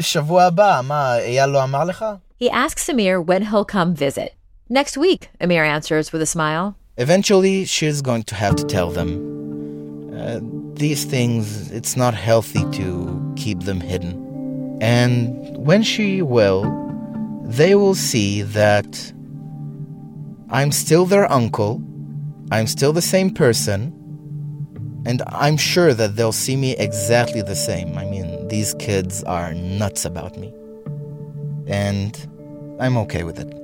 שבוע הבא, מה, אייל לא אמר לך? He asks Amir when he'll come visit. Next week, Amir answers with a smile. Eventually, she's going to have to tell them. Uh, these things, it's not healthy to keep them hidden. And when she will, they will see that I'm still their uncle, I'm still the same person, and I'm sure that they'll see me exactly the same. I mean, these kids are nuts about me. And I'm okay with it.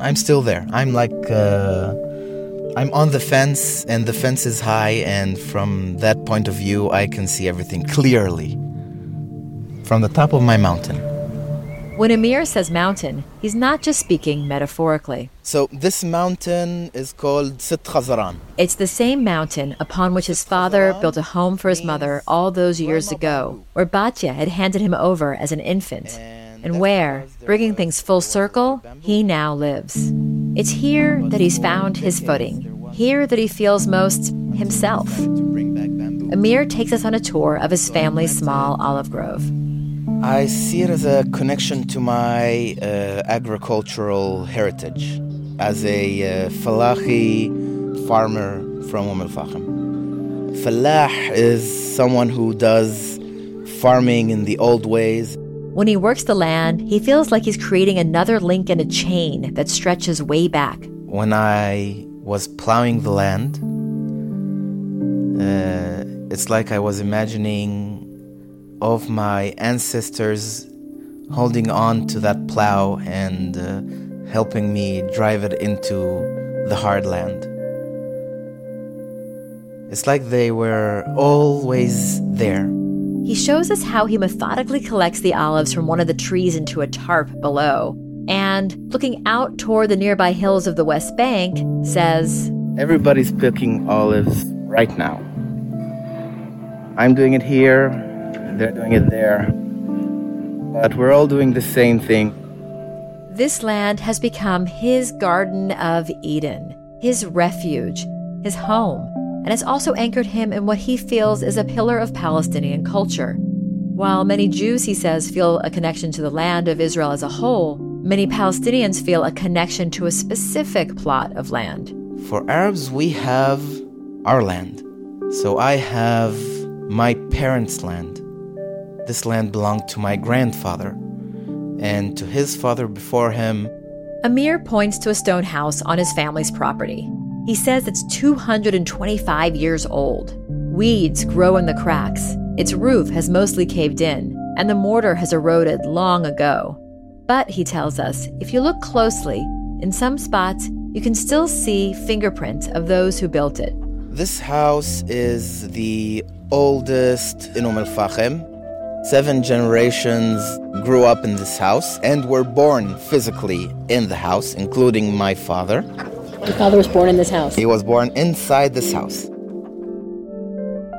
I'm still there. I'm like, uh, I'm on the fence, and the fence is high, and from that point of view, I can see everything clearly from the top of my mountain. When Amir says mountain, he's not just speaking metaphorically. So, this mountain is called Sit Khazaran. It's the same mountain upon which his father built a home for his mother all those years ago, where Batya had handed him over as an infant, and where, bringing things full circle, he now lives. It's here that he's found his footing, here that he feels most himself. Amir takes us on a tour of his family's small olive grove. I see it as a connection to my uh, agricultural heritage as a uh, Falahi farmer from Umm al Fahm. Falah is someone who does farming in the old ways. When he works the land, he feels like he's creating another link in a chain that stretches way back. When I was plowing the land, uh, it's like I was imagining of my ancestors holding on to that plow and uh, helping me drive it into the hard land. It's like they were always there. He shows us how he methodically collects the olives from one of the trees into a tarp below. And looking out toward the nearby hills of the West Bank, says Everybody's picking olives right now. I'm doing it here, they're doing it there. But we're all doing the same thing. This land has become his Garden of Eden, his refuge, his home, and it's also anchored him in what he feels is a pillar of Palestinian culture. While many Jews, he says, feel a connection to the land of Israel as a whole, many Palestinians feel a connection to a specific plot of land. For Arabs, we have our land. So I have my parents' land. This land belonged to my grandfather and to his father before him. Amir points to a stone house on his family's property. He says it's 225 years old. Weeds grow in the cracks. Its roof has mostly caved in, and the mortar has eroded long ago. But, he tells us, if you look closely, in some spots, you can still see fingerprints of those who built it. This house is the oldest in Umm al-Fahim. Seven generations grew up in this house and were born physically in the house, including my father. Your father was born in this house? He was born inside this house.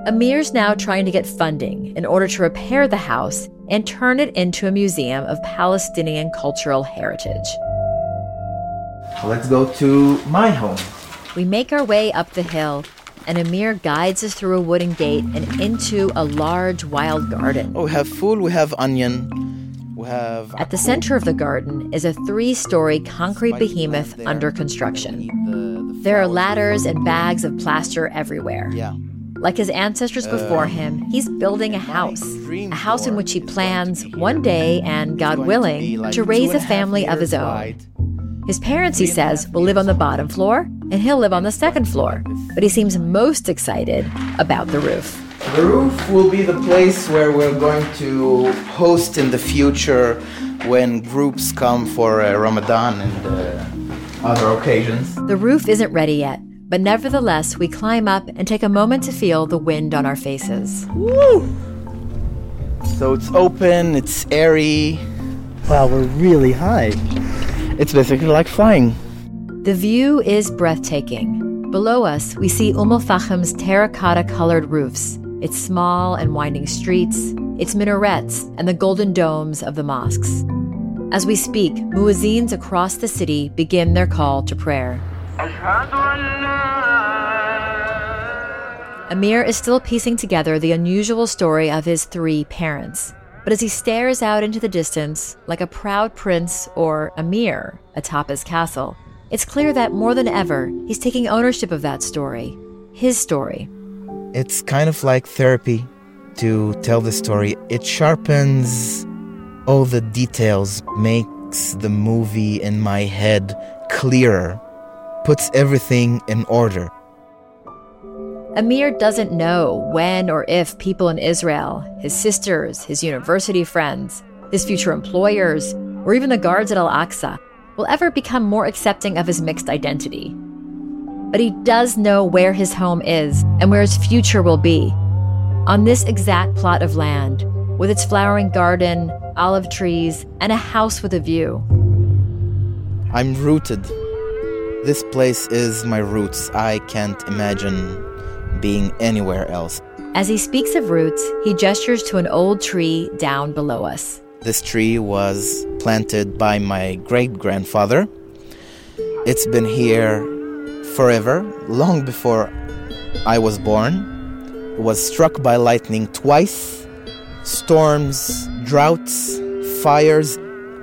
Amir's now trying to get funding in order to repair the house and turn it into a museum of Palestinian cultural heritage. Let's go to my home. We make our way up the hill and Amir guides us through a wooden gate and into a large wild garden. Oh, we have food, we have onion, we have. At the center of the garden is a three story concrete behemoth under construction. There are ladders and bags of plaster everywhere. Yeah. Like his ancestors before him, he's building a house. A house in which he plans one day and, God willing, to raise a family of his own. His parents, he says, will live on the bottom floor, and he'll live on the second floor. But he seems most excited about the roof. The roof will be the place where we're going to host in the future when groups come for uh, Ramadan and uh, other occasions. The roof isn't ready yet, but nevertheless, we climb up and take a moment to feel the wind on our faces. Woo! So it's open, it's airy. Wow, we're really high. It's basically like flying. The view is breathtaking. Below us, we see Umm al Fahim's terracotta colored roofs, its small and winding streets, its minarets, and the golden domes of the mosques. As we speak, muezzins across the city begin their call to prayer. Amir is still piecing together the unusual story of his three parents. But as he stares out into the distance, like a proud prince or Amir atop his castle, it's clear that more than ever, he's taking ownership of that story. His story. It's kind of like therapy to tell the story. It sharpens all the details, makes the movie in my head clearer, puts everything in order. Amir doesn't know when or if people in Israel, his sisters, his university friends, his future employers, or even the guards at Al Aqsa, will ever become more accepting of his mixed identity. But he does know where his home is and where his future will be. On this exact plot of land, with its flowering garden, olive trees, and a house with a view. I'm rooted. This place is my roots. I can't imagine being anywhere else. As he speaks of roots, he gestures to an old tree down below us. This tree was planted by my great grandfather. It's been here forever, long before I was born. Was struck by lightning twice. Storms, droughts, fires,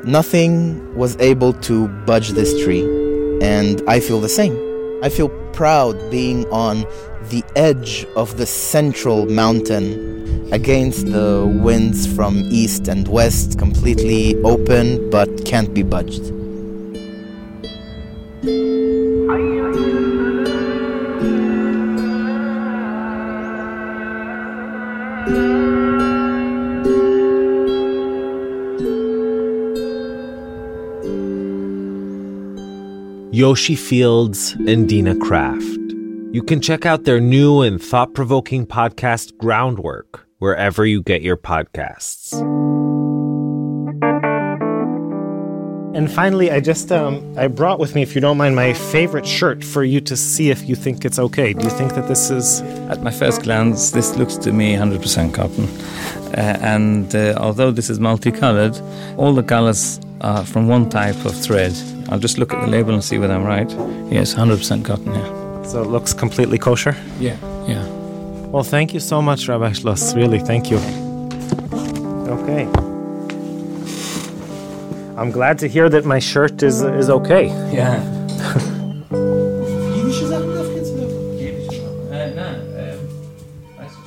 nothing was able to budge this tree. And I feel the same. I feel proud being on the edge of the central mountain against the winds from east and west, completely open but can't be budged. Yoshi Fields and Dina Kraft. You can check out their new and thought provoking podcast, Groundwork, wherever you get your podcasts. And finally, I just um, I brought with me, if you don't mind, my favorite shirt for you to see if you think it's okay. Do you think that this is? At my first glance, this looks to me 100% cotton. Uh, and uh, although this is multicolored, all the colors are from one type of thread. I'll just look at the label and see whether I'm right. Yes, 100% cotton. Yeah. So it looks completely kosher. Yeah. Yeah. Well, thank you so much, Rabbi Schloss. Really, thank you. Okay. I'm glad to hear that my shirt is is okay. Yeah.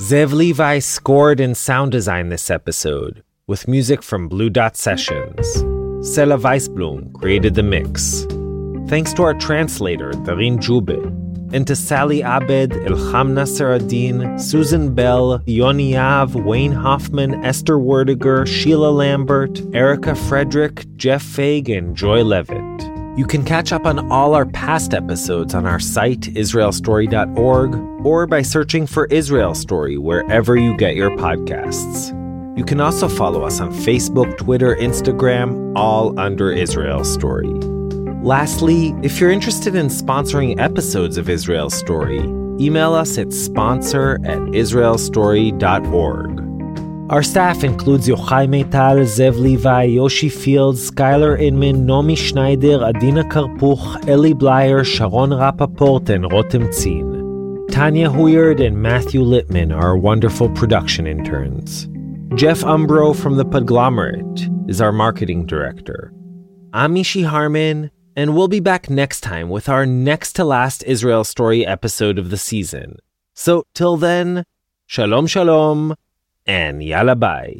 Zev Levi scored and sound designed this episode with music from Blue Dot Sessions. Sela Weisblum created the mix. Thanks to our translator, Darin Jube, and to Sally Abed, Ilham Nasseradin, Susan Bell, Yoni Yav, Wayne Hoffman, Esther Werdiger, Sheila Lambert, Erica Frederick, Jeff Faig, and Joy Levitt. You can catch up on all our past episodes on our site, israelstory.org, or by searching for Israel Story wherever you get your podcasts. You can also follow us on Facebook, Twitter, Instagram, all under Israel Story. Lastly, if you're interested in sponsoring episodes of Israel Story, email us at sponsor at israelstory.org. Our staff includes Yochai Maital, Zev Levi, Yoshi Fields, Skylar Inman, Nomi Schneider, Adina Karpuch, Eli Blyer, Sharon Rappaport, and Rotem Tzin. Tanya Huyard and Matthew Littman are wonderful production interns. Jeff Umbro from The Podglomerate is our marketing director. I'm Mishy Harman, and we'll be back next time with our next to last Israel story episode of the season. So till then, shalom shalom, and yalla bye.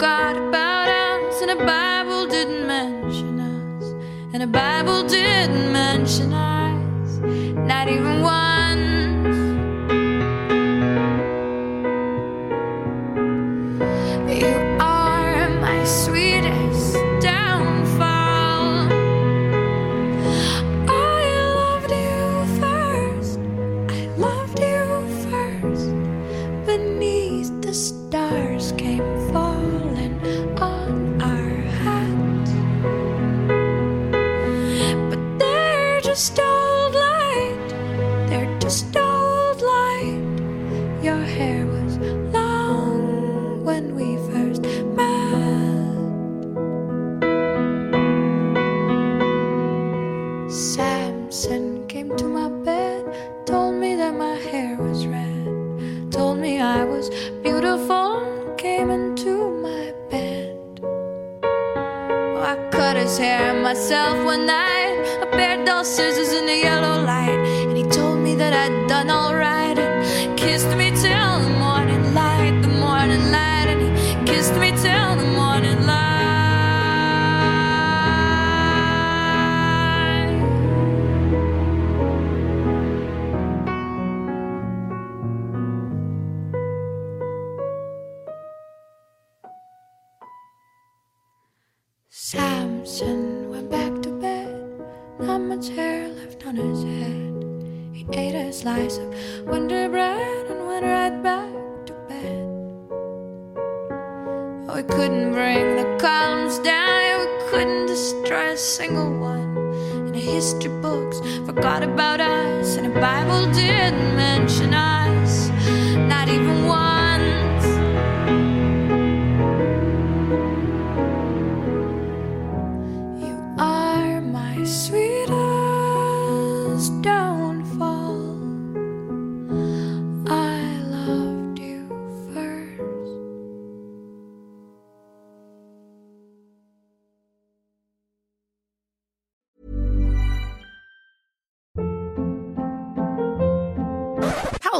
forgot about us, and the Bible didn't mention us, and the Bible didn't mention us. I was beautiful.